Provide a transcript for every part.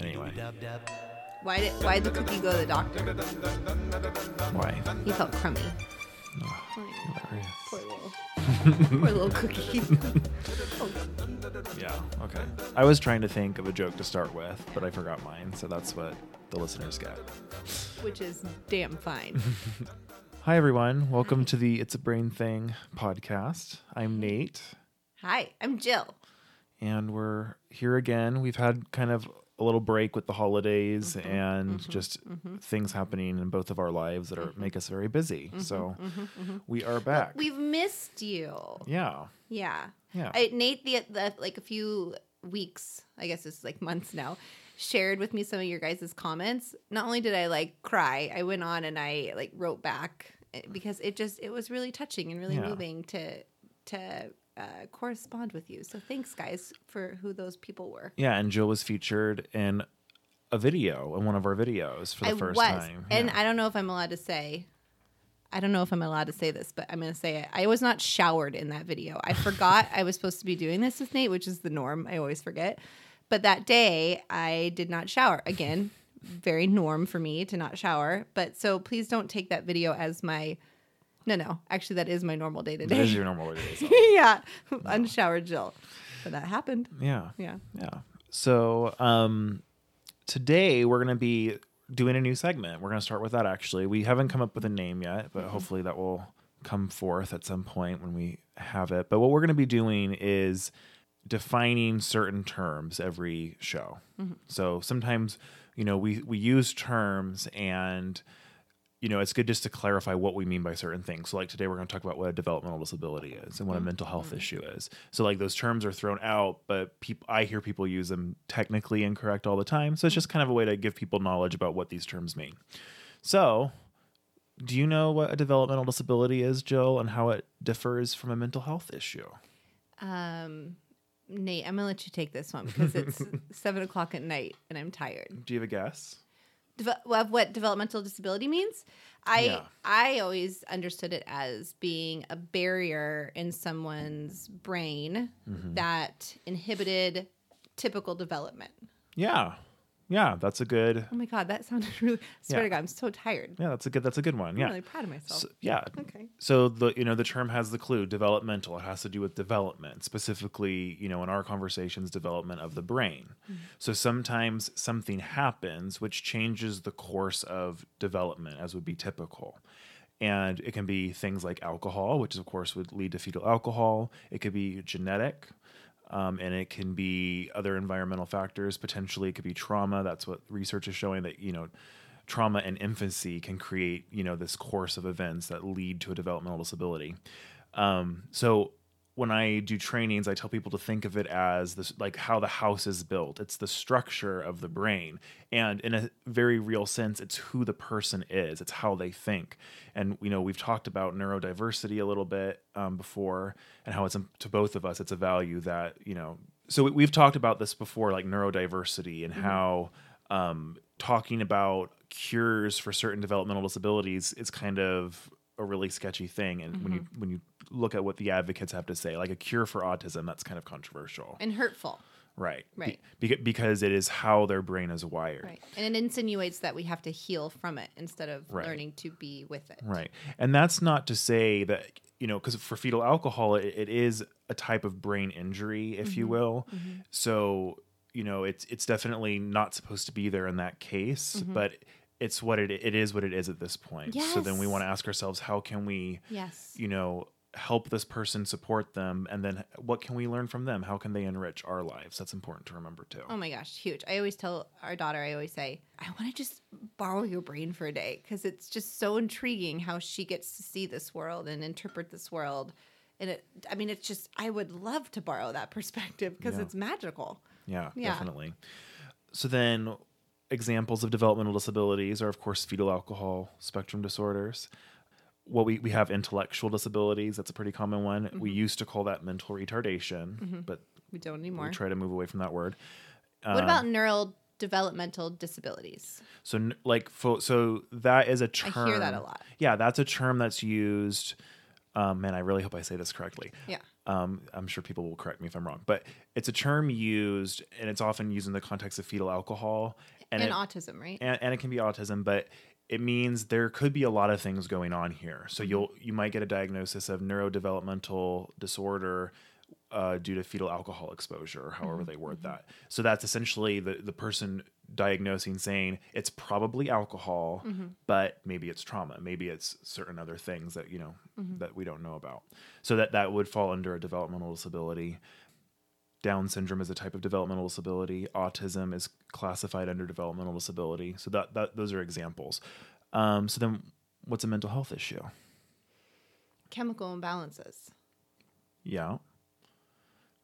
Anyway, Why did why did the cookie go to the doctor? why? He felt crummy. Hilarious. Poor little, poor little cookie. Yeah, okay. I was trying to think of a joke to start with, but I forgot mine, so that's what the listeners get. Which is damn fine. Hi, everyone. Welcome to the It's a Brain Thing podcast. I'm Nate, Hi, I'm Jill. and we're here again. We've had kind of a little break with the holidays Mm-hmm, and mm-hmm, just mm-hmm. things happening in both of our lives that are Mm-hmm. make us very busy. Mm-hmm, so we are back. We've missed you. yeah. Yeah. Yeah. I, Nate, the, the like a few weeks, I guess it's like months now, shared with me some of your guys' comments. Not only did I like cry, I went on and I like wrote back eh, because it just it was really touching and really Yeah. moving to to uh, correspond with you. So thanks, guys, for who those people were. Yeah, and Jill was featured in a video in one of our videos for the I first was, time. and Yeah. I don't know if I'm allowed to say. I don't know if I'm allowed to say this, but I'm going to say it. I was not showered in that video. I forgot I was supposed to be doing this with Nate, which is the norm. I always forget. But that day, I did not shower. Again, very norm for me to not shower. But so please don't take that video as my. No, no. Actually, that is my normal day to That is day. your normal day. so- Yeah, unshowered Jill. But that happened. Yeah. Yeah. Yeah. So um, today we're going to be doing a new segment. We're going to start with that actually. We haven't come up with a name yet, but mm-hmm. hopefully that will come forth at some point when we have it. But what we're going to be doing is defining certain terms every show. Mm-hmm. So sometimes, you know, we we use terms and you know, it's good just to clarify what we mean by certain things. So, like today, we're going to talk about what a developmental disability is and what a mm-hmm. mental health mm-hmm. issue is. So, like those terms are thrown out, but people, I hear people use them technically incorrect all the time. So, it's just mm-hmm. kind of a way to give people knowledge about what these terms mean. So, do you know what a developmental disability is, Jill, and how it differs from a mental health issue? Um, Nate, I'm going to let you take this one because it's seven o'clock at night and I'm tired. Do you have a guess? Of what developmental disability means. I Yeah. I always understood it as being a barrier in someone's brain Mm-hmm. that inhibited typical development. Yeah, yeah, that's a good. Oh my god, that sounded really. Swear Yeah. to God, I'm so tired. Yeah, that's a good. That's a good one. I'm Yeah. really proud of myself. So- yeah. okay. So the you know the term has the clue developmental. It has to do with development, specifically you know in our conversations, development of the brain. Mm. So sometimes something happens which changes the course of development, as would be typical. And it can be things like alcohol, which of course would lead to fetal alcohol. It could be genetic, um, and it can be other environmental factors. Potentially, it could be trauma. That's what research is showing that you know trauma in infancy can create you know this course of events that lead to a developmental disability. Um, so when I do trainings, I tell people to think of it as this like how the house is built. It's the structure of the brain. And in a very real sense, it's who the person is. It's how they think. And you know, we've talked about neurodiversity a little bit um, before and how it's um, to both of us, it's a value that, you know, so we- we've talked about this before, like neurodiversity and how um, talking about cures for certain developmental disabilities is kind of a really sketchy thing and when you mm-hmm. when you look at what the advocates have to say like a cure for autism that's kind of controversial And hurtful. right Right. Be- because it is how their brain is wired Right. And it insinuates that we have to heal from it instead of Right. learning to be with it. Right. And that's not to say that, you know, because for fetal alcohol, it, it is a type of brain injury, if you mm-hmm. will. Mm-hmm. So, you know, it's it's definitely not supposed to be there in that case, but it's what it it is what it is at this point. So then we want to ask ourselves, how can we, Yes. you know, help this person support them and then what can we learn from them how can they enrich our lives that's important to remember too Oh my gosh, huge. I always tell our daughter, I always say, I want to just borrow your brain for a day because it's just so intriguing how she gets to see this world and interpret this world. And it, I mean, it's just, I would love to borrow that perspective because Yeah. it's magical. Yeah, Yeah. definitely. So then examples of developmental disabilities are of course fetal alcohol spectrum disorders. What we, we have intellectual disabilities, that's a pretty common one. We Mm-hmm. used to call that mental retardation, but We don't anymore. We try to move away from that word. what Um, about neural developmental disabilities? So, like, fo- so that is a term. I hear that a lot. Yeah, that's a term that's used. Um, man, I really hope I say this correctly. Yeah. Um, I'm sure people will correct me if I'm wrong, but it's a term used, and it's often used in the context of fetal alcohol, and And, it, autism, right? and, and it can be autism, but it means there could be a lot of things going on here. So mm-hmm. you'll you might get a diagnosis of neurodevelopmental disorder uh, due to fetal alcohol exposure, however mm-hmm. they word mm-hmm. that. So that's essentially the the person diagnosing saying it's probably alcohol, but maybe it's trauma, maybe it's certain other things that you know that we don't know about. So that that would fall under a developmental disability. Down syndrome is a type of developmental disability. Autism is classified under developmental disability. So that, that those are examples. Um, so then, what's a mental health issue? Chemical imbalances. Yeah.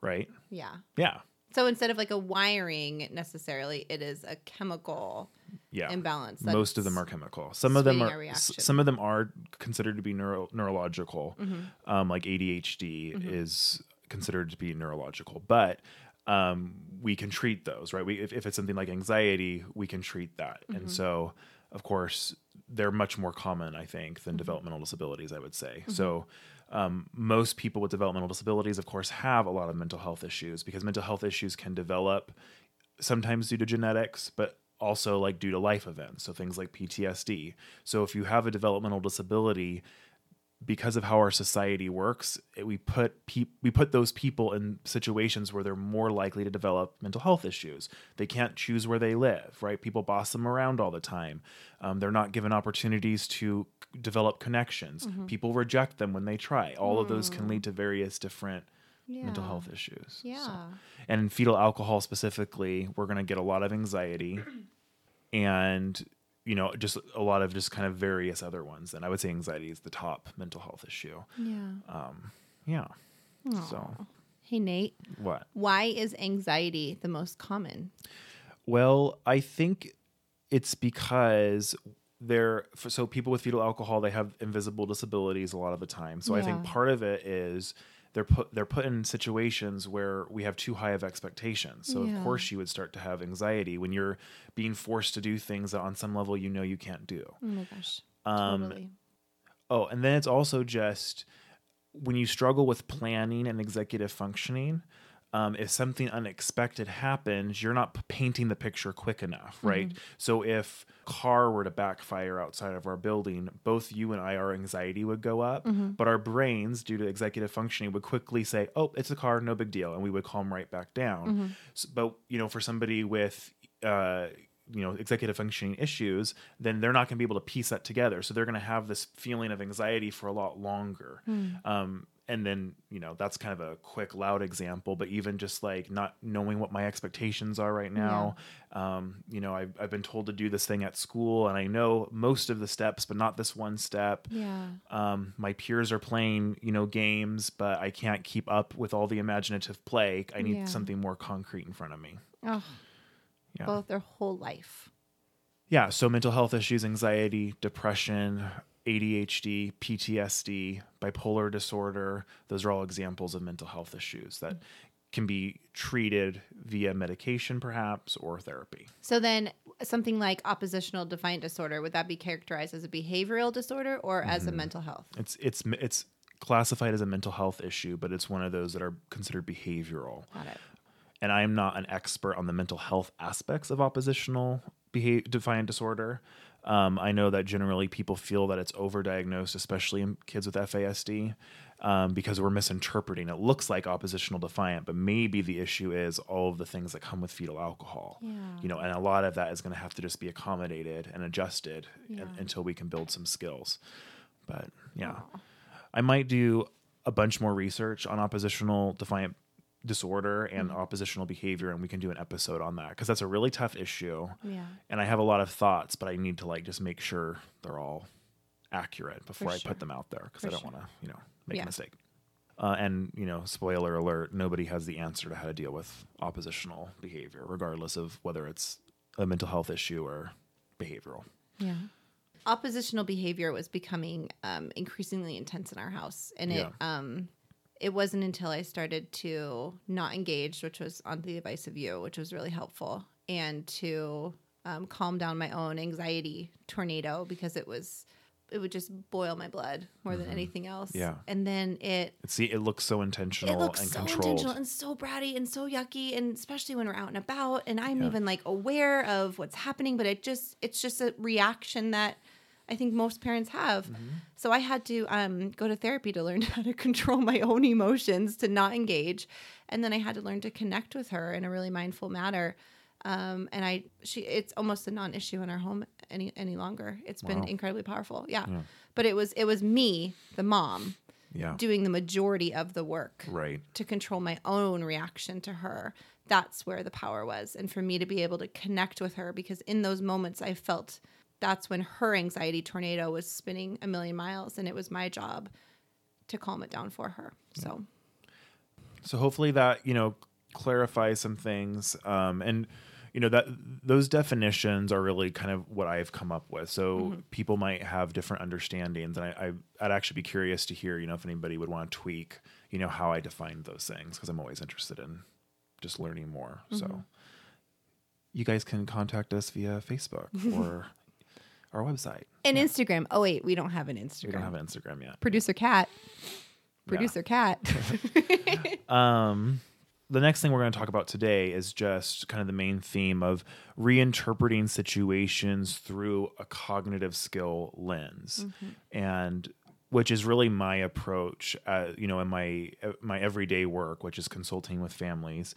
Right. Yeah. Yeah. So instead of like a wiring necessarily, it is a chemical Yeah. imbalance. Most of them are chemical. Some of them are. s- Some of them are considered to be neuro, neurological. Mm-hmm. Um, like ADHD is considered to be neurological, but um, we can treat those, right? We if, if it's something like anxiety, we can treat that, Mm-hmm. and so of course they're much more common, I think, Mm-hmm. than developmental disabilities. I would say so. Um, most people with developmental disabilities, of course, have a lot of mental health issues because mental health issues can develop sometimes due to genetics, but also like due to life events. So things like PTSD. So if you have a developmental disability, because of how our society works, it, we put peop we put those people in situations where they're more likely to develop mental health issues. They can't choose where they live, right? People boss them around all the time. Um, they're not given opportunities to c- develop connections. Mm-hmm. People reject them when they try. All of those can lead mm. to various different mental health issues. So- Yeah. and in fetal alcohol specifically, we're going to get a lot of anxiety and, you know, just a lot of just kind of various other ones. And I would say anxiety is the top mental health issue. Yeah. Um, yeah. So, Hey Nate, what? why is anxiety the most common? Well, I think it's because they're so people with fetal alcohol they have invisible disabilities a lot of the time. So I think part of it is they're put they're put in situations where we have too high of expectations. So Yeah. of course you would start to have anxiety when you're being forced to do things that on some level you know you can't do. Oh my gosh. Um, totally. Oh, and then it's also just when you struggle with planning and executive functioning, um, if something unexpected happens, you're not painting the picture quick enough, right? So if car were to backfire outside of our building, both you and I, our anxiety would go up, but our brains, due to executive functioning, would quickly say, "Oh, it's a car, no big deal," and we would calm right back down. S- but you know, for somebody with uh, you know executive functioning issues then they're not going to be able to piece that together. So they're going to have this feeling of anxiety for a lot longer. Um, and then you know that's kind of a quick loud example but even just like not knowing what my expectations are right now um, you know I've, I've been told to do this thing at school and i know most of the steps but not this one step Yeah. um, my peers are playing you know games but i can't keep up with all the imaginative play i need Yeah. something more concrete in front of me Oh, yeah both their whole life. yeah so mental health issues anxiety depression adhd ptsd bipolar disorder those are all examples of mental health issues that can be treated via medication perhaps or therapy So then something like oppositional defiant disorder, would that be characterized as a behavioral disorder or as Mm-hmm. a mental health? it's it's it's classified as a mental health issue but it's one of those that are considered behavioral Got it. and I'm not an expert on the mental health aspects of oppositional behavior defiant disorder. Um, I know that generally people feel that it's overdiagnosed, especially in kids with FASD, um, because we're misinterpreting. It looks like oppositional defiant, but maybe the issue is all of the things that come with fetal alcohol. Yeah. You know, and a lot of that is going to have to just be accommodated and adjusted Yeah. until we can build some skills. But yeah, I might do a bunch more research on oppositional defiant disorder and oppositional behavior and we can do an episode on that because that's a really tough issue Yeah. and i have a lot of thoughts but i need to like just make sure they're all accurate before i sure. put them out there because i don't sure. want to you know make Yeah. a mistake uh, and you know spoiler alert nobody has the answer to how to deal with oppositional behavior regardless of whether it's a mental health issue or behavioral Yeah. Oppositional behavior was becoming um, increasingly intense in our house, and it um, it wasn't until I started to not engage, which was on the advice of you, which was really helpful, and to um, calm down my own anxiety tornado because it was it would just boil my blood more than anything else. Yeah. And then it See, it looks so intentional it looks and so controlled. intentional and so bratty and so yucky and especially when we're out and about and i'm Yeah. even like aware of what's happening but it just it's just a reaction that i think most parents have Mm-hmm. so i had to um, go to therapy to learn how to control my own emotions to not engage and then i had to learn to connect with her in a really mindful manner um, and I, she, it's almost a non-issue in our home any any longer. It's been incredibly powerful, yeah. Yeah. But it was it was me, the mom, Yeah. doing the majority of the work Right. to control my own reaction to her. That's where the power was. And for me to be able to connect with her, because in those moments I felt that's when her anxiety tornado was spinning a million miles. And it was my job to calm it down for her. So, So hopefully that you know clarifies some things, um, and you know that those definitions are really kind of what I've come up with. So Mm-hmm. people might have different understandings, and I, I I'd actually be curious to hear you know if anybody would want to tweak you know how I defined those things because I'm always interested in just learning more. Mm-hmm. So you guys can contact us via Facebook or our website. and Instagram. Oh, wait, we don't have an Instagram. We don't have an Instagram yet. Producer Cat. Producer Cat. Um, the next thing we're going to talk about today is just kind of the main theme of reinterpreting situations through a cognitive skill lens, and which is really my approach. Uh, you know, in my my everyday work, which is consulting with families,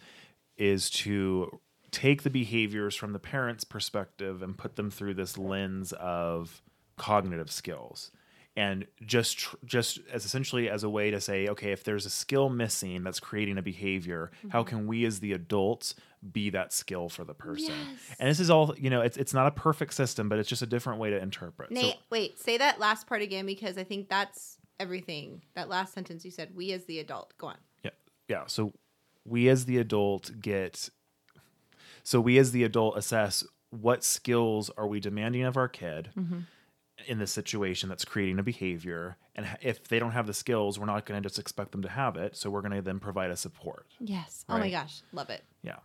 is to take the behaviors from the parent's perspective and put them through this lens of cognitive skills and just tr- just as essentially as a way to say okay if there's a skill missing that's creating a behavior how mm-hmm. can we as the adults be that skill for the person Yes. and this is all you know it's, it's not a perfect system but it's just a different way to interpret Nate, wait, say that last part again because I think that's everything. That last sentence you said, we as the adult. Go on. Yeah. Yeah. So we as the adult get so we as the adult assess what skills are we demanding of our kid mm-hmm. in the situation that's creating a behavior. And if they don't have the skills we're not going to just expect them to have it. So we're going to then provide a support. Yes. Oh my gosh. Love it. yeah.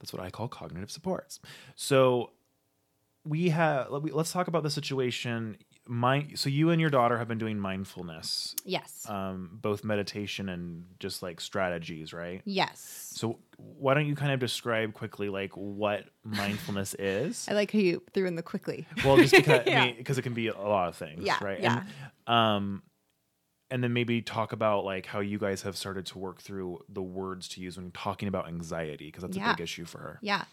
That's what i call cognitive supports. So we have let's talk about the situation mind so you and your daughter have been doing mindfulness Yes. um, both meditation and just like strategies right yes. so why don't you kind of describe quickly like what mindfulness is? I like how you threw in the quickly. Well, just because I mean, because it can be a lot of things, Yeah, right? yeah. And, um, and then maybe talk about like how you guys have started to work through the words to use when talking about anxiety because that's Yeah. a big issue for her. Yeah.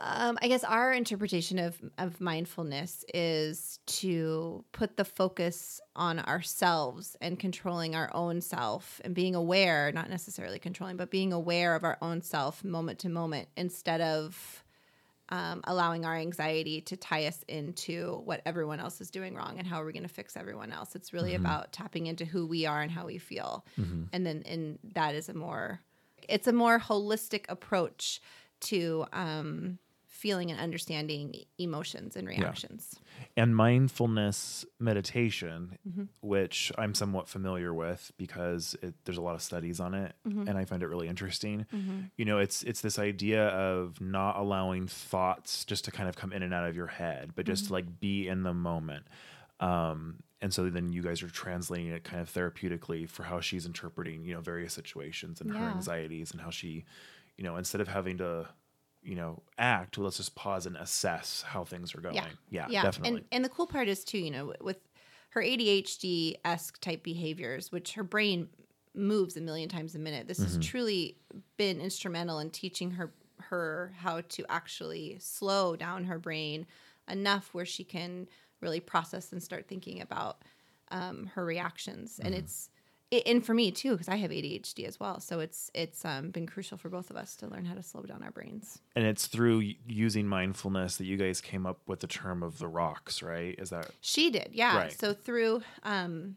Um, I guess our interpretation of, of mindfulness is to put the focus on ourselves and controlling our own self and being aware, not necessarily controlling, but being aware of our own self moment to moment instead of um, allowing our anxiety to tie us into what everyone else is doing wrong and how are we going to fix everyone else. It's really about tapping into who we are and how we feel. And then and that is a more it's a more holistic approach to um, feeling and understanding emotions and reactions. And mindfulness meditation, Mm-hmm. which I'm somewhat familiar with because it, there's a lot of studies on it, Mm-hmm. and I find it really interesting. You know, it's it's this idea of not allowing thoughts just to kind of come in and out of your head, but Mm-hmm. just to like be in the moment. Um, and so then you guys are translating it kind of therapeutically for how she's interpreting, you know, various situations and her anxieties and how she, you know, instead of having to, you know, act, let's just pause and assess how things are going. Yeah. Yeah, definitely. And and the cool part is too, you know, with her ADHD esque type behaviors, which her brain moves a million times a minute. This Mm-hmm. has truly been instrumental in teaching her her how to actually slow down her brain enough where she can really process and start thinking about um, her reactions. And Mm-hmm. it's it, and for me too, because I have ADHD as well. So it's it's um, been crucial for both of us to learn how to slow down our brains. and it's through using mindfulness that you guys came up with the term of the rocks, right? Is that She did, yeah. Right. So through, um,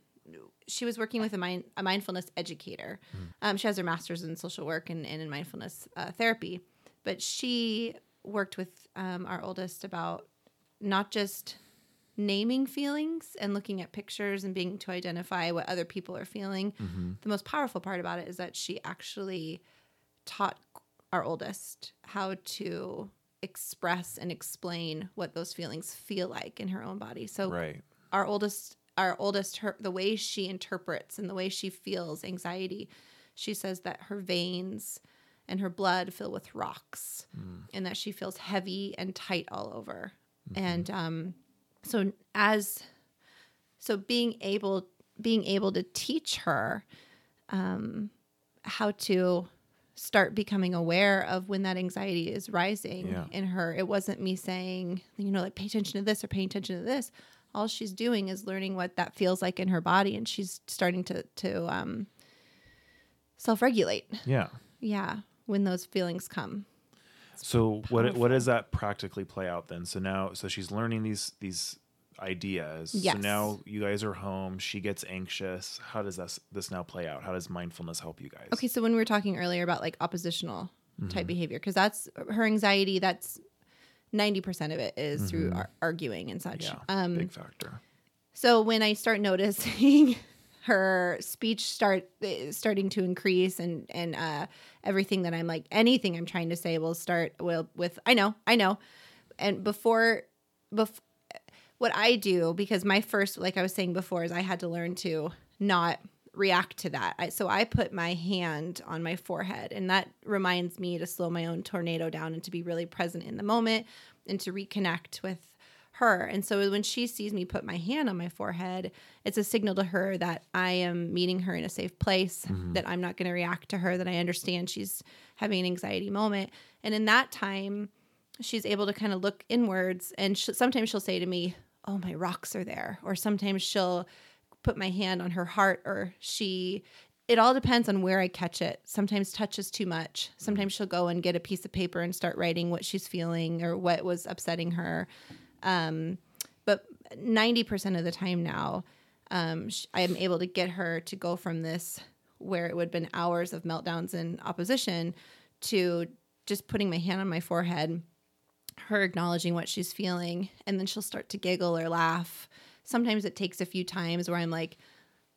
she was working with a mind a mindfulness educator. Um, she has her master's in social work and, and in mindfulness uh, therapy, but she worked with um, our oldest about not just naming feelings and looking at pictures and being to identify what other people are feeling. Mm-hmm. The most powerful part about it is that she actually taught our oldest how to express and explain what those feelings feel like in her own body. So Right. our oldest our oldest her the way she interprets and the way she feels anxiety she says that her veins and her blood fill with rocks and that she feels heavy and tight all over and um so as so being able being able to teach her um how to start becoming aware of when that anxiety is rising Yeah. in her it wasn't me saying you know like pay attention to this or pay attention to this all she's doing is learning what that feels like in her body and she's starting to to um self-regulate Yeah. yeah when those feelings come So what what does that practically play out then? So now so she's learning these these ideas. So now you guys are home. She gets anxious. How does this this now play out? How does mindfulness help you guys? Okay, so when we were talking earlier about like oppositional Mm-hmm. type behavior, because that's her anxiety. That's ninety percent of it is through ar- arguing and such. Mm-hmm. Yeah. Um, big factor. so when I start noticing her speech start eh, starting to increase and and uh, everything that I'm like anything I'm trying to say will start will with I know I know, and before before what I do because my first like I was saying before is I had to learn to not react to that. I, so I put my hand on my forehead and that reminds me to slow my own tornado down and to be really present in the moment and to reconnect with her. And so when she sees me put my hand on my forehead, it's a signal to her that I am meeting her in a safe place, mm-hmm. that I'm not going to react to her, that I understand she's having an anxiety moment. And in that time, she's able to kind of look inwards and sh- sometimes she'll say to me, "Oh, my rocks are there." Or sometimes she'll put my hand on her heart or she it all depends on where I catch it. Sometimes touch is too much. Mm-hmm. Sometimes she'll go and get a piece of paper and start writing what she's feeling or what was upsetting her. Um, but 90% of the time now, um, I'm able to get her to go from this, where it would have been hours of meltdowns and opposition, to just putting my hand on my forehead, her acknowledging what she's feeling, and then she'll start to giggle or laugh. Sometimes it takes a few times where I'm like,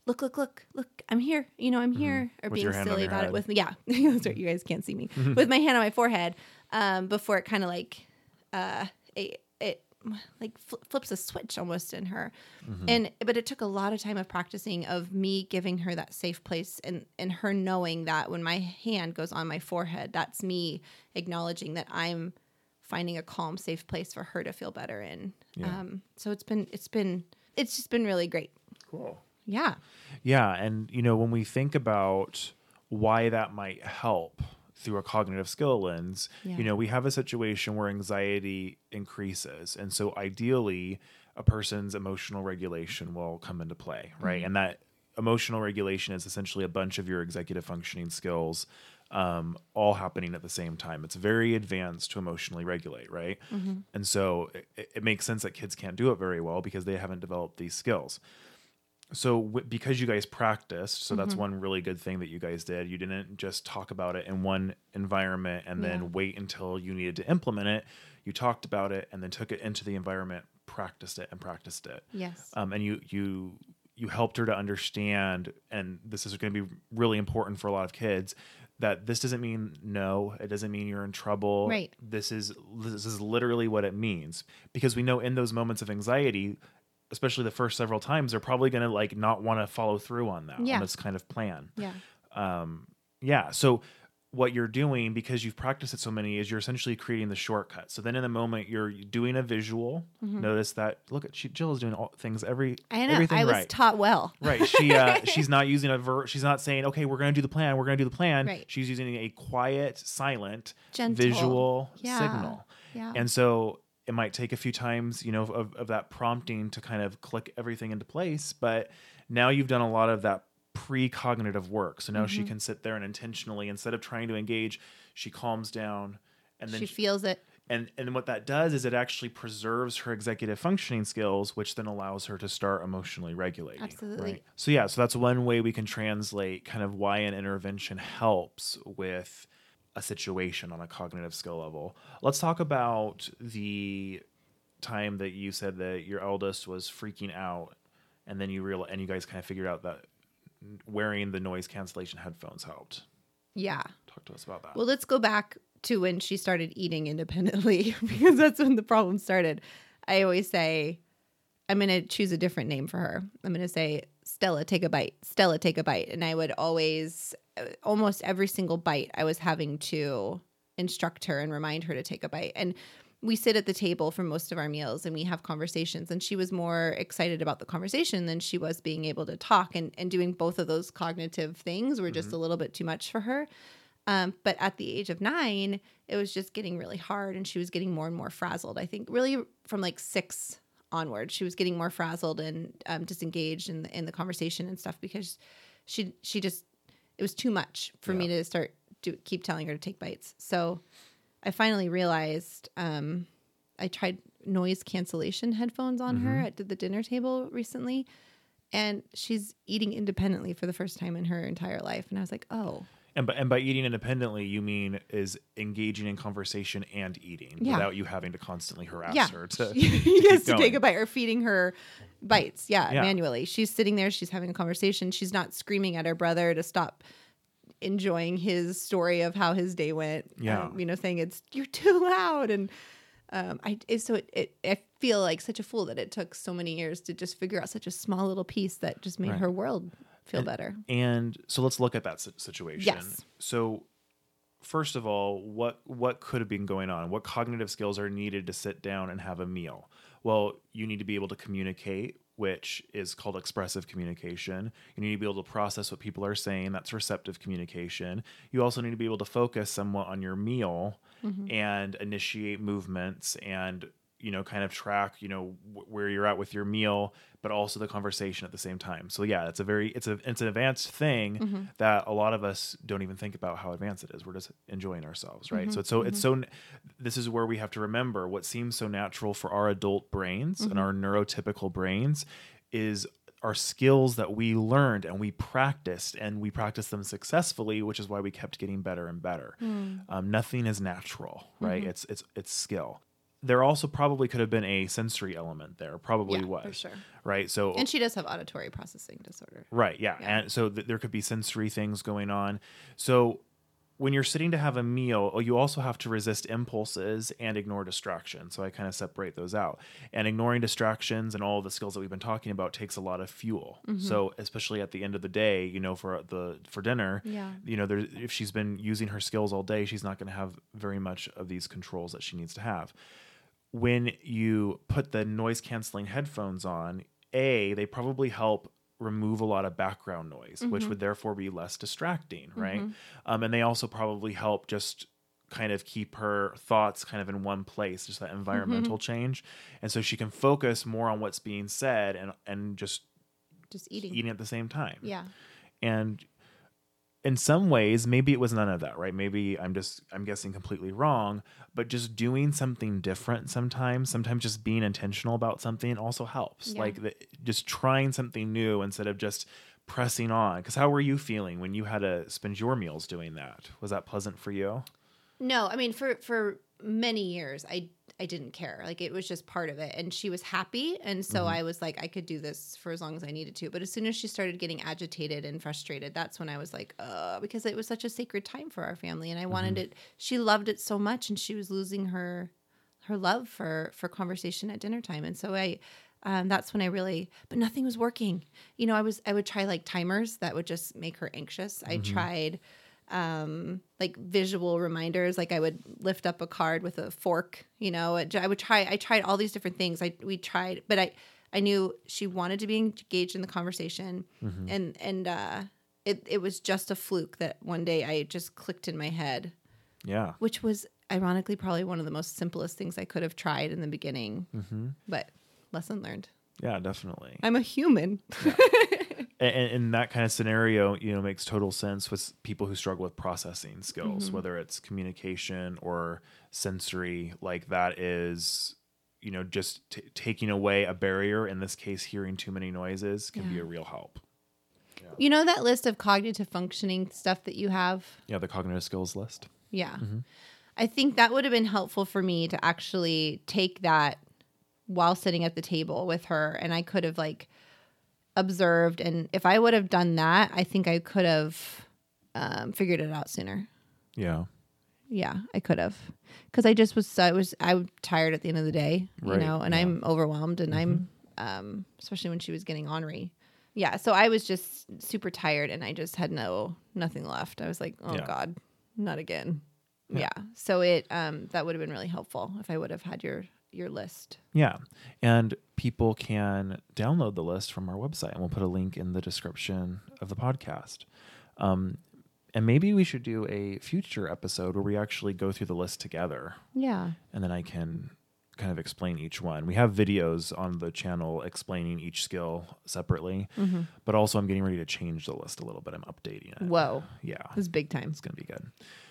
look, look, look, look, I'm here. You know, I'm here. Or With being your hand on silly about head. it with me. Yeah. That's right. You guys can't see me. with my hand on my forehead um, before it kind of like, uh, it, it like fl- flips a switch almost in her. And, but it took a lot of time of practicing of me giving her that safe place and, and her knowing that when my hand goes on my forehead, that's me acknowledging that I'm finding a calm, safe place for her to feel better in. Yeah. Um, so it's been, it's been, it's just been really great. Cool. Yeah. Yeah, and you know when we think about why that might help through a cognitive skill lens, Yeah. you know, we have a situation where anxiety increases, and so ideally, a person's emotional regulation will come into play, right? And that emotional regulation is essentially a bunch of your executive functioning skills um, all happening at the same time. It's very advanced to emotionally regulate, right? And so it, it makes sense that kids can't do it very well because they haven't developed these skills so w- because you guys practiced so Mm-hmm. that's one really good thing that you guys did you didn't just talk about it in one environment and then Yeah. wait until you needed to implement it you talked about it and then took it into the environment practiced it and practiced it Yes. um, and you you you helped her to understand and this is going to be really important for a lot of kids that this doesn't mean no it doesn't mean you're in trouble Right. this is this is literally what it means because we know in those moments of anxiety especially the first several times they're probably going to like not want to follow through on that Yeah. on this kind of plan yeah. um yeah so what you're doing because you've practiced it so many is you're essentially creating the shortcut so then in the moment you're doing a visual notice that look at she jill is doing all things every Mm-hmm. I know. everything I was right taught well. right she uh she's not using a ver she's not saying okay we're gonna do the plan we're gonna do the plan Right. she's using a quiet silent Gentle. visual Yeah. signal Yeah. and so it might take a few times you know of, of that prompting to kind of click everything into place but now you've done a lot of that pre-cognitive work so now Mm-hmm. she can sit there and intentionally instead of trying to engage she calms down and then she she- feels it. and and what that does is it actually preserves her executive functioning skills which then allows her to start emotionally regulating Absolutely. right? so yeah so that's one way we can translate kind of why an intervention helps with a situation on a cognitive skill level let's talk about the time that you said that your eldest was freaking out, and then you real and you guys kind of figured out that wearing the noise cancellation headphones helped. Yeah. Talk to us about that. Well, let's go back to when she started eating independently because that's when the problem started. I always say, I'm going to choose a different name for her. I'm going to say, Stella, take a bite. Stella, take a bite. And I would always, uh, almost every single bite, I was having to instruct her and remind her to take a bite. And we sit at the table for most of our meals and we have conversations. And she was more excited about the conversation than she was being able to talk. And, and doing both of those cognitive things were just a little bit too much for her. Um, but at the age of nine, it was just getting really hard and she was getting more and more frazzled. I think really from like six onward, she was getting more frazzled and um, disengaged in the, in the conversation and stuff because she she just it was too much for me to start to keep telling her to take bites. So I finally realized um, I tried noise cancellation headphones on her at the dinner table recently, and she's eating independently for the first time in her entire life. And I was like, oh, and by, and by eating independently, you mean is engaging in conversation and eating Yeah. without you having to constantly harass yeah, her to, has to take a bite or feeding her bites. Yeah, Yeah. manually. She's sitting there. She's having a conversation. She's not screaming at her brother to stop enjoying his story of how his day went. Yeah. um, you know, saying it's you're too loud and. Um, I it, so it, it I feel like such a fool that it took so many years to just figure out such a small little piece that just made Right. her world feel better. And so let's look at that situation. Yes. So first of all, what what could have been going on? What cognitive skills are needed to sit down and have a meal? Well, you need to be able to communicate, which is called expressive communication. You need to be able to process what people are saying. That's receptive communication. You also need to be able to focus somewhat on your meal mm-hmm. and initiate movements and you know kind of track you know wh- where you're at with your meal but also the conversation at the same time. So yeah it's a very it's a it's an advanced thing mm-hmm. that a lot of us don't even think about how advanced it is. We're just enjoying ourselves right? Mm-hmm. So it's so it's mm-hmm. so this is where we have to remember what seems so natural for our adult brains and our neurotypical brains is our skills that we learned and we practiced and we practiced them successfully which is why we kept getting better and better. Mm. Um, nothing is natural right? It's it's it's skill there also probably could have been a sensory element there probably Yeah, was for sure. right so And she does have auditory processing disorder. Right. Yeah. Yeah. And so th- there could be sensory things going on. So when you're sitting to have a meal, oh, you also have to resist impulses and ignore distractions. So I kind of separate those out. And ignoring distractions and all the skills that we've been talking about takes a lot of fuel. Mm-hmm. So especially at the end of the day, you know, for the for dinner, Yeah. you know, there if she's been using her skills all day, she's not going to have very much of these controls that she needs to have when you put the noise canceling headphones on, A, they probably help remove a lot of background noise, which mm-hmm. would therefore be less distracting, right? Mm-hmm. Um, and they also probably help just kind of keep her thoughts kind of in one place, just that environmental mm-hmm. change. And so she can focus more on what's being said and and just Just eating. eating at the same time. Yeah. And in some ways, maybe it was none of that, right? Maybe I'm just I'm guessing completely wrong, but just doing something different sometimes, sometimes just being intentional about something also helps. Yeah. Like the, just trying something new instead of just pressing on. Because how were you feeling when you had to spend your meals doing that? Was that pleasant for you? No, I mean for for many years I I didn't care. Like it was just part of it and she was happy and so I was like I could do this for as long as I needed to. But as soon as she started getting agitated and frustrated, that's when I was like, uh because it was such a sacred time for our family and I wanted it she loved it so much and she was losing her her love for for conversation at dinner time. And so I um, that's when I really, but nothing was working. You know, I was, I would try like timers that would just make her anxious. I tried, um, like visual reminders. Like I would lift up a card with a fork, you know, I would try, I tried all these different things. I, we tried, but I, I knew she wanted to be engaged in the conversation and, and, uh, it, it was just a fluke that one day I just clicked in my head, Yeah. which was ironically probably one of the most simplest things I could have tried in the beginning, but lesson learned. Yeah, definitely. I'm a human. and in that kind of scenario, you know, makes total sense with people who struggle with processing skills, mm-hmm. whether it's communication or sensory. Like that is, you know, just t- taking away a barrier. In this case, hearing too many noises can be a real help. You know that list of cognitive functioning stuff that you have? Yeah, the cognitive skills list. Yeah. Mm-hmm. I think that would have been helpful for me to actually take that while sitting at the table with her and I could have like observed and if I would have done that, I think I could have um, figured it out sooner. Yeah. Yeah, I could have. Cuz I just was I was I was tired at the end of the day, you Right, know, and yeah. I'm overwhelmed and I'm um especially when she was getting ornery. Yeah, so I was just super tired and I just had no nothing left. I was like, "Oh Yeah. god, not again." Yeah. Yeah. So it um that would have been really helpful if I would have had your your list. Yeah. And people can download the list from our website, and we'll put a link in the description of the podcast. Um, and maybe we should do a future episode where we actually go through the list together, Yeah. and then I can kind of explain each one. We have videos on the channel explaining each skill separately, Mm-hmm. but also I'm getting ready to change the list a little bit. I'm updating it. Whoa. Yeah. It's big time. It's going to be good.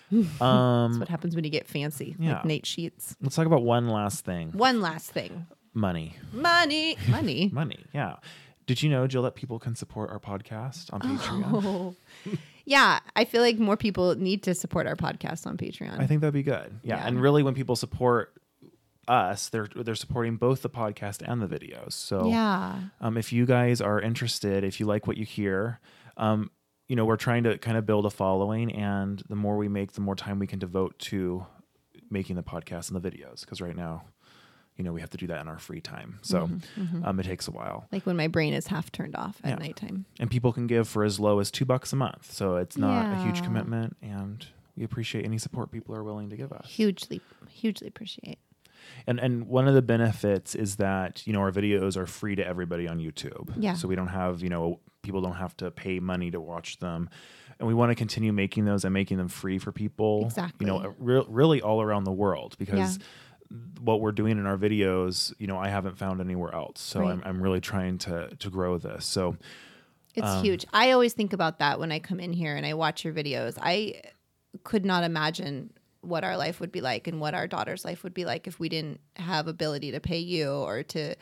That's Um, what happens when you get fancy, yeah. like Nate Sheets. let's talk about one last thing One last thing. money. Money. Money. Money. Yeah. Did you know, Jill, that people can support our podcast on Patreon? Oh. yeah, I feel like more people need to support our podcast on Patreon. I think that'd be good. Yeah. Yeah. And really, when people support us, they're they're supporting both the podcast and the videos. So yeah. um, if you guys are interested, if you like what you hear, um, you know, we're trying to kind of build a following, and the more we make, the more time we can devote to making the podcast and the videos. Because right now, you know, we have to do that in our free time, so Mm-hmm, um, it takes a while. Like when my brain is half turned off at Yeah. nighttime. And people can give for as low as two bucks a month, so it's not a huge commitment, and we appreciate any support people are willing to give us. Hugely, hugely appreciate. And and one of the benefits is that you know our videos are free to everybody on YouTube. Yeah. So we don't have you know people don't have to pay money to watch them, and we want to continue making those and making them free for people. Exactly. You know, re- really all around the world because. What we're doing in our videos, you know, I haven't found anywhere else. So Right. I'm, I'm really trying to to grow this. So It's Um, huge. I always think about that when I come in here and I watch your videos. I could not imagine what our life would be like and what our daughter's life would be like if we didn't have ability to pay you or to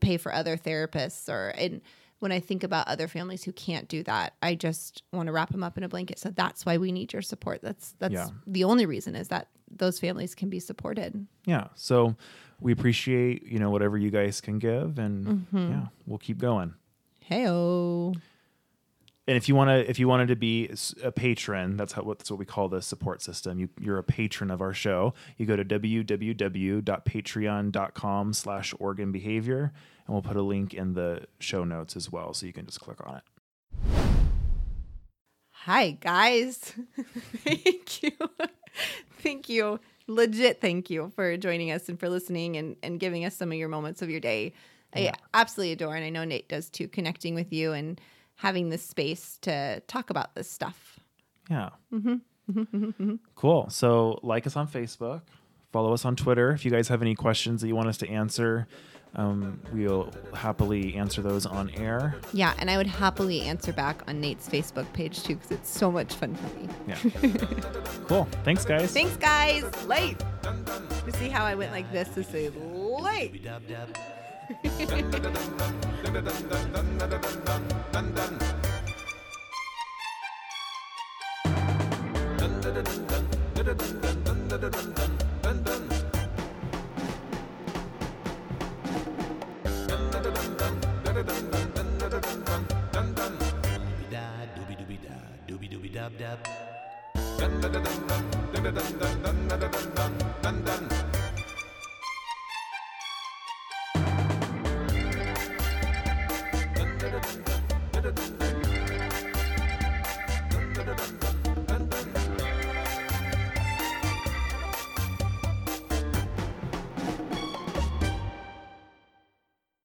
pay for other therapists or and when I think about other families who can't do that, I just want to wrap them up in a blanket. So that's why we need your support. That's that's Yeah. the only reason is that those families can be supported. yeah, so we appreciate you know whatever you guys can give, and Mm-hmm. yeah, we'll keep going. Hey oh. And if you want to if you wanted to be a patron that's how that's what we call the support system you, you're a patron of our show you go to www.patreon.com slash organ behavior and we'll put a link in the show notes as well so you can just click on it Hi, guys. thank you. thank you. Legit thank you for joining us and for listening and, and giving us some of your moments of your day. I absolutely adore, and I know Nate does too, connecting with you and having this space to talk about this stuff. yeah cool so like us on facebook follow us on twitter if you guys have any questions that you want us to answer um, we'll happily answer those on air Yeah, and I would happily answer back on Nate's Facebook page too because it's so much fun for me. yeah cool thanks guys Thanks, guys. Late. You see how I went like this to say late? dun dun dun dun dun